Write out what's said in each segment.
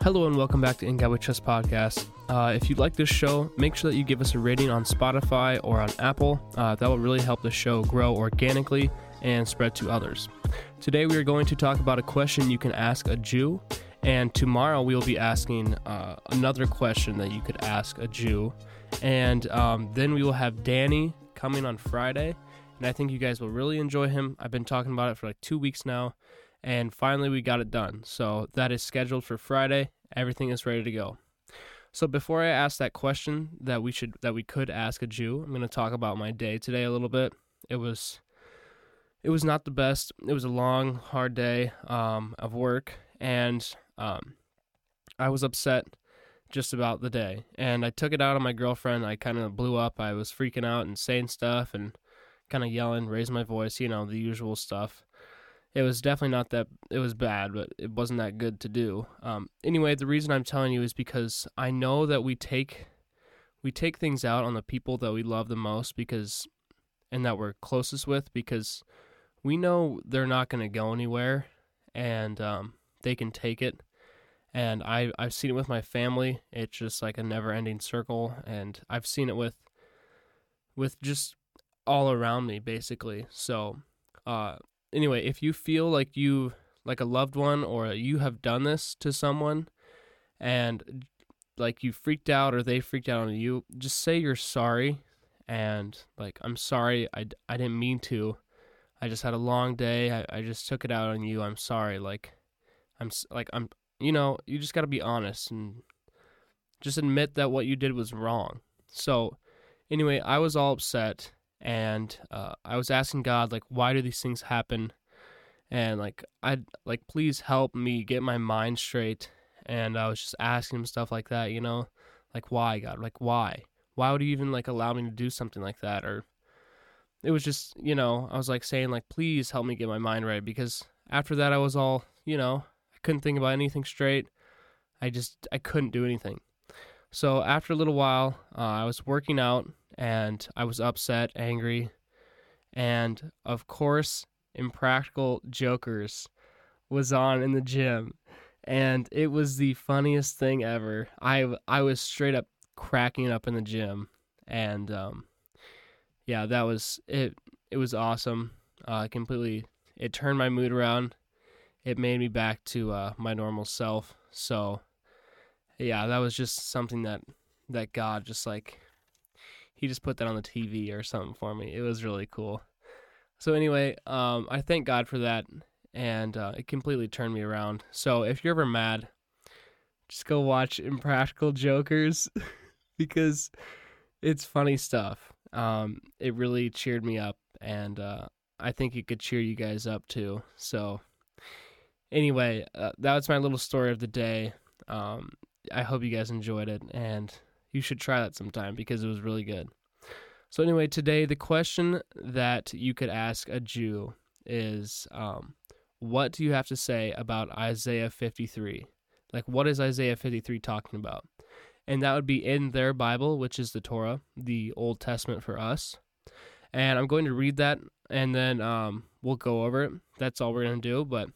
Hello and welcome back to In We Trust podcast. Uh, if you like this show, make sure that you give us a rating on Spotify or on Apple. Uh, that will really help the show grow organically and spread to others. Today we are going to talk about a question you can ask a Jew, and tomorrow we will be asking uh, another question that you could ask a Jew, and um, then we will have Danny coming on Friday, and I think you guys will really enjoy him. I've been talking about it for like two weeks now and finally we got it done. So that is scheduled for Friday. Everything is ready to go. So before I ask that question that we should that we could ask a Jew, I'm going to talk about my day today a little bit. It was it was not the best. It was a long, hard day um, of work, and um, I was upset just about the day. And I took it out on my girlfriend. I kind of blew up. I was freaking out and saying stuff and kind of yelling, raising my voice, you know, the usual stuff it was definitely not that it was bad but it wasn't that good to do. Um, anyway the reason i'm telling you is because i know that we take we take things out on the people that we love the most because and that we're closest with because we know they're not going to go anywhere and um, they can take it. And I, i've seen it with my family. It's just like a never ending circle and i've seen it with with just all around me basically. So uh, anyway, if you feel like you like a loved one or you have done this to someone and like you freaked out or they freaked out on you, just say you're sorry and like I'm sorry I, I didn't mean to. I just had a long day. I, I just took it out on you. I'm sorry. Like I'm like I'm you know, you just got to be honest and just admit that what you did was wrong. So anyway, I was all upset and uh, I was asking God like, why do these things happen? And like, I like, please help me get my mind straight. And I was just asking him stuff like that, you know, like why God, like why, why would you even like allow me to do something like that? Or it was just, you know, I was like saying like, please help me get my mind right because after that I was all, you know, I couldn't think about anything straight. I just I couldn't do anything. So after a little while, uh, I was working out and I was upset, angry, and of course, Impractical Jokers was on in the gym, and it was the funniest thing ever. I I was straight up cracking up in the gym, and um, yeah, that was it. It was awesome. Uh, completely, it turned my mood around. It made me back to uh, my normal self. So, yeah, that was just something that that God just like he just put that on the TV or something for me. It was really cool. So anyway, um, I thank God for that, and uh, it completely turned me around. So if you're ever mad, just go watch Impractical Jokers because it's funny stuff. Um, it really cheered me up, and uh, I think it could cheer you guys up too. So anyway, uh, that was my little story of the day. Um, I hope you guys enjoyed it, and you should try that sometime because it was really good. So, anyway, today the question that you could ask a Jew is um, what do you have to say about Isaiah 53? Like, what is Isaiah 53 talking about? And that would be in their Bible, which is the Torah, the Old Testament for us. And I'm going to read that and then um, we'll go over it. That's all we're going to do. But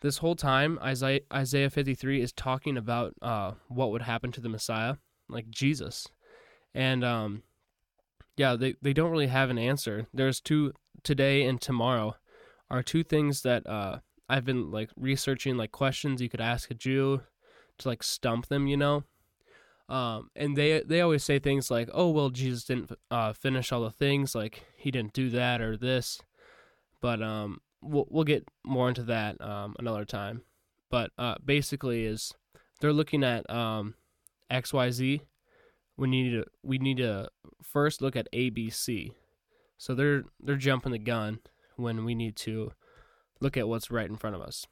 this whole time, Isaiah, Isaiah 53 is talking about uh, what would happen to the Messiah like Jesus. And um yeah, they they don't really have an answer. There's two today and tomorrow are two things that uh I've been like researching like questions you could ask a Jew to like stump them, you know. Um, and they they always say things like, "Oh well, Jesus didn't uh, finish all the things, like he didn't do that or this." But um, we'll we'll get more into that um, another time. But uh, basically, is they're looking at um, XYZ, we need to we need to first look at ABC. So they're they're jumping the gun when we need to look at what's right in front of us.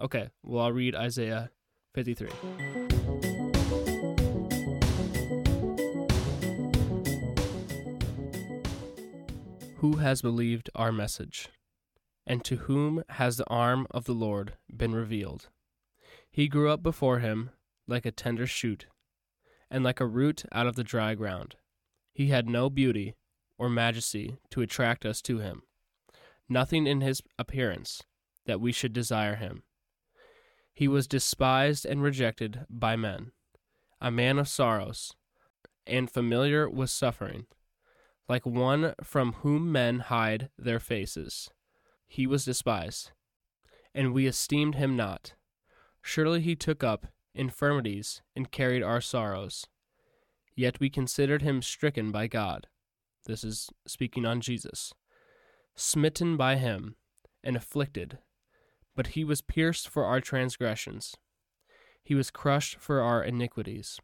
Okay, well I'll read Isaiah 53. Who has believed our message? And to whom has the arm of the Lord been revealed? He grew up before him like a tender shoot and like a root out of the dry ground. He had no beauty or majesty to attract us to him, nothing in his appearance that we should desire him. He was despised and rejected by men, a man of sorrows, and familiar with suffering, like one from whom men hide their faces. He was despised, and we esteemed him not. Surely he took up infirmities and carried our sorrows. Yet we considered him stricken by God. This is speaking on Jesus. Smitten by him and afflicted but he was pierced for our transgressions, he was crushed for our iniquities.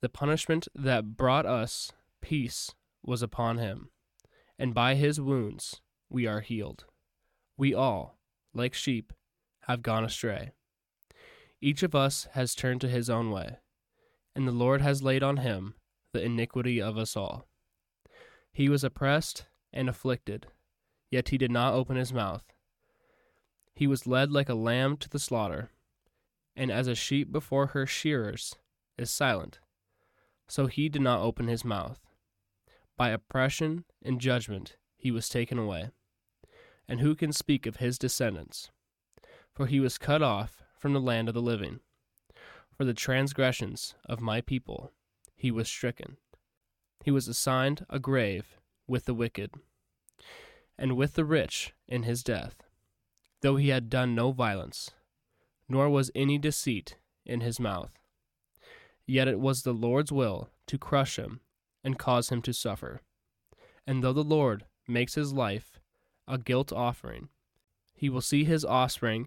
The punishment that brought us peace was upon him, and by his wounds we are healed. We all, like sheep, have gone astray. Each of us has turned to his own way, and the Lord has laid on him the iniquity of us all. He was oppressed and afflicted, yet he did not open his mouth. He was led like a lamb to the slaughter, and as a sheep before her shearers is silent, so he did not open his mouth. By oppression and judgment he was taken away. And who can speak of his descendants? For he was cut off from the land of the living. For the transgressions of my people he was stricken. He was assigned a grave with the wicked, and with the rich in his death though he had done no violence, nor was any deceit in his mouth. Yet it was the Lord's will to crush him and cause him to suffer. And though the Lord makes his life a guilt offering, he will see his offspring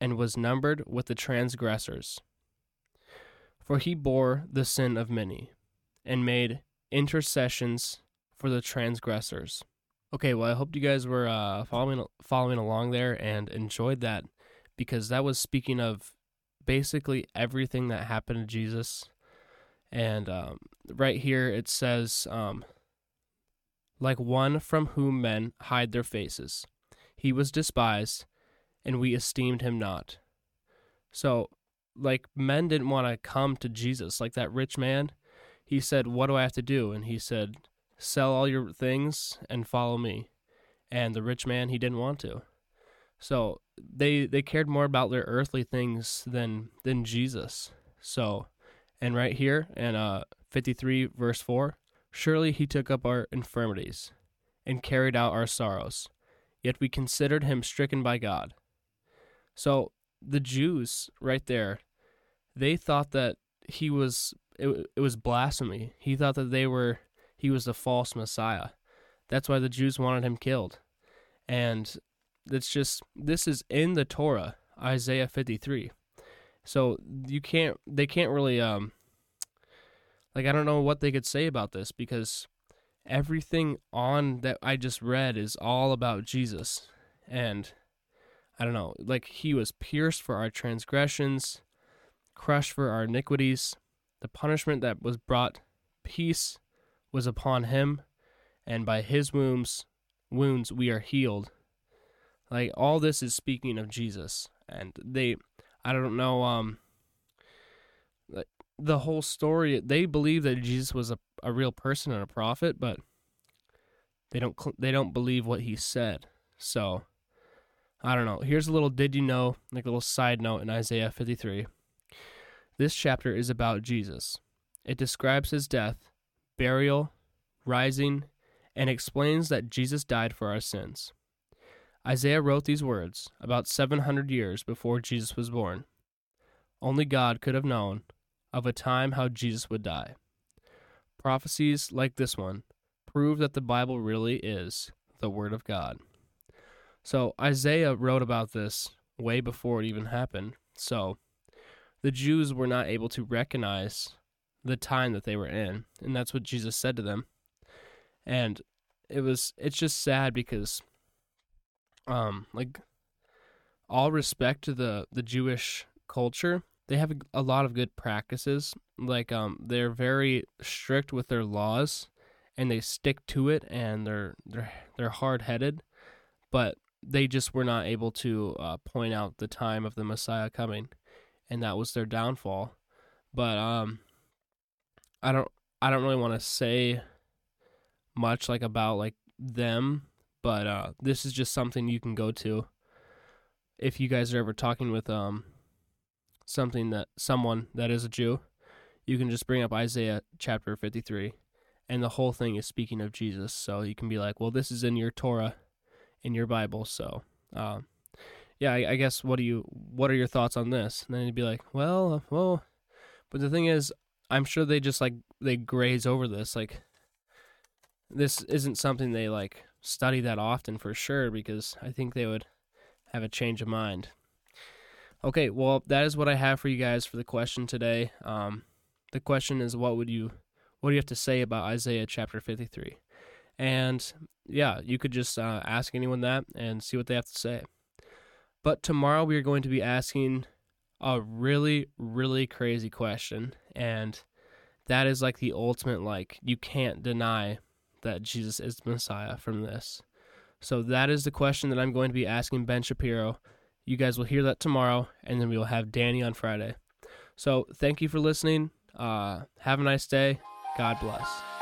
and was numbered with the transgressors. For he bore the sin of many, and made intercessions for the transgressors. Okay, well, I hope you guys were uh, following following along there and enjoyed that because that was speaking of basically everything that happened to Jesus. And um, right here it says, um, like one from whom men hide their faces, he was despised, and we esteemed him not. So, like men didn't want to come to Jesus, like that rich man. He said, "What do I have to do?" And he said, sell all your things and follow me. And the rich man, he didn't want to. So they they cared more about their earthly things than than Jesus. So, and right here in uh 53 verse 4, surely he took up our infirmities and carried out our sorrows. Yet we considered him stricken by God. So the Jews right there, they thought that he was it, it was blasphemy. He thought that they were he was the false Messiah. That's why the Jews wanted him killed. And it's just, this is in the Torah, Isaiah 53. So you can't, they can't really, um, like, I don't know what they could say about this because everything on that I just read is all about Jesus. And I don't know, like, he was pierced for our transgressions, crushed for our iniquities. The punishment that was brought peace was upon him, and by his wounds wounds we are healed. Like all this is speaking of Jesus, and they, I don't know, um, the whole story. They believe that Jesus was a, a real person and a prophet, but they don't they don't believe what he said. So I don't know. Here's a little did you know, like a little side note in Isaiah 53. This chapter is about Jesus. It describes his death burial, rising, and explains that Jesus died for our sins. Isaiah wrote these words about 700 years before Jesus was born. Only God could have known of a time how Jesus would die. Prophecies like this one prove that the Bible really is the Word of God. So Isaiah wrote about this way before it even happened. So the Jews were not able to recognize the time that they were in and that's what jesus said to them and it was it's just sad because um like all respect to the the jewish culture, they have a, lot of good practices. Like um, they're very strict with their laws, and they stick to it, and they're they're they're hard headed, but they just were not able to uh, point out the time of the Messiah coming, and that was their downfall. But um, I don't I don't really want to say much like about like them, but uh, this is just something you can go to if you guys are ever talking with um something that someone that is a Jew, you can just bring up Isaiah chapter 53 and the whole thing is speaking of Jesus. So you can be like, "Well, this is in your Torah, in your Bible." So, um, yeah, I, I, guess what do you what are your thoughts on this? And then you'd be like, "Well, uh, well," but the thing is, I'm sure they just like they graze over this. Like, this isn't something they like study that often for sure because I think they would have a change of mind. Okay, well, that is what I have for you guys for the question today. Um, the question is, what would you, what do you have to say about Isaiah chapter fifty-three? And yeah, you could just uh, ask anyone that and see what they have to say. But tomorrow we are going to be asking a really, really crazy question, and that is like the ultimate, like you can't deny that Jesus is the Messiah from this. So that is the question that I'm going to be asking Ben Shapiro you guys will hear that tomorrow, and then we will have Danny on Friday. So thank you for listening. Uh, have a nice day. God bless.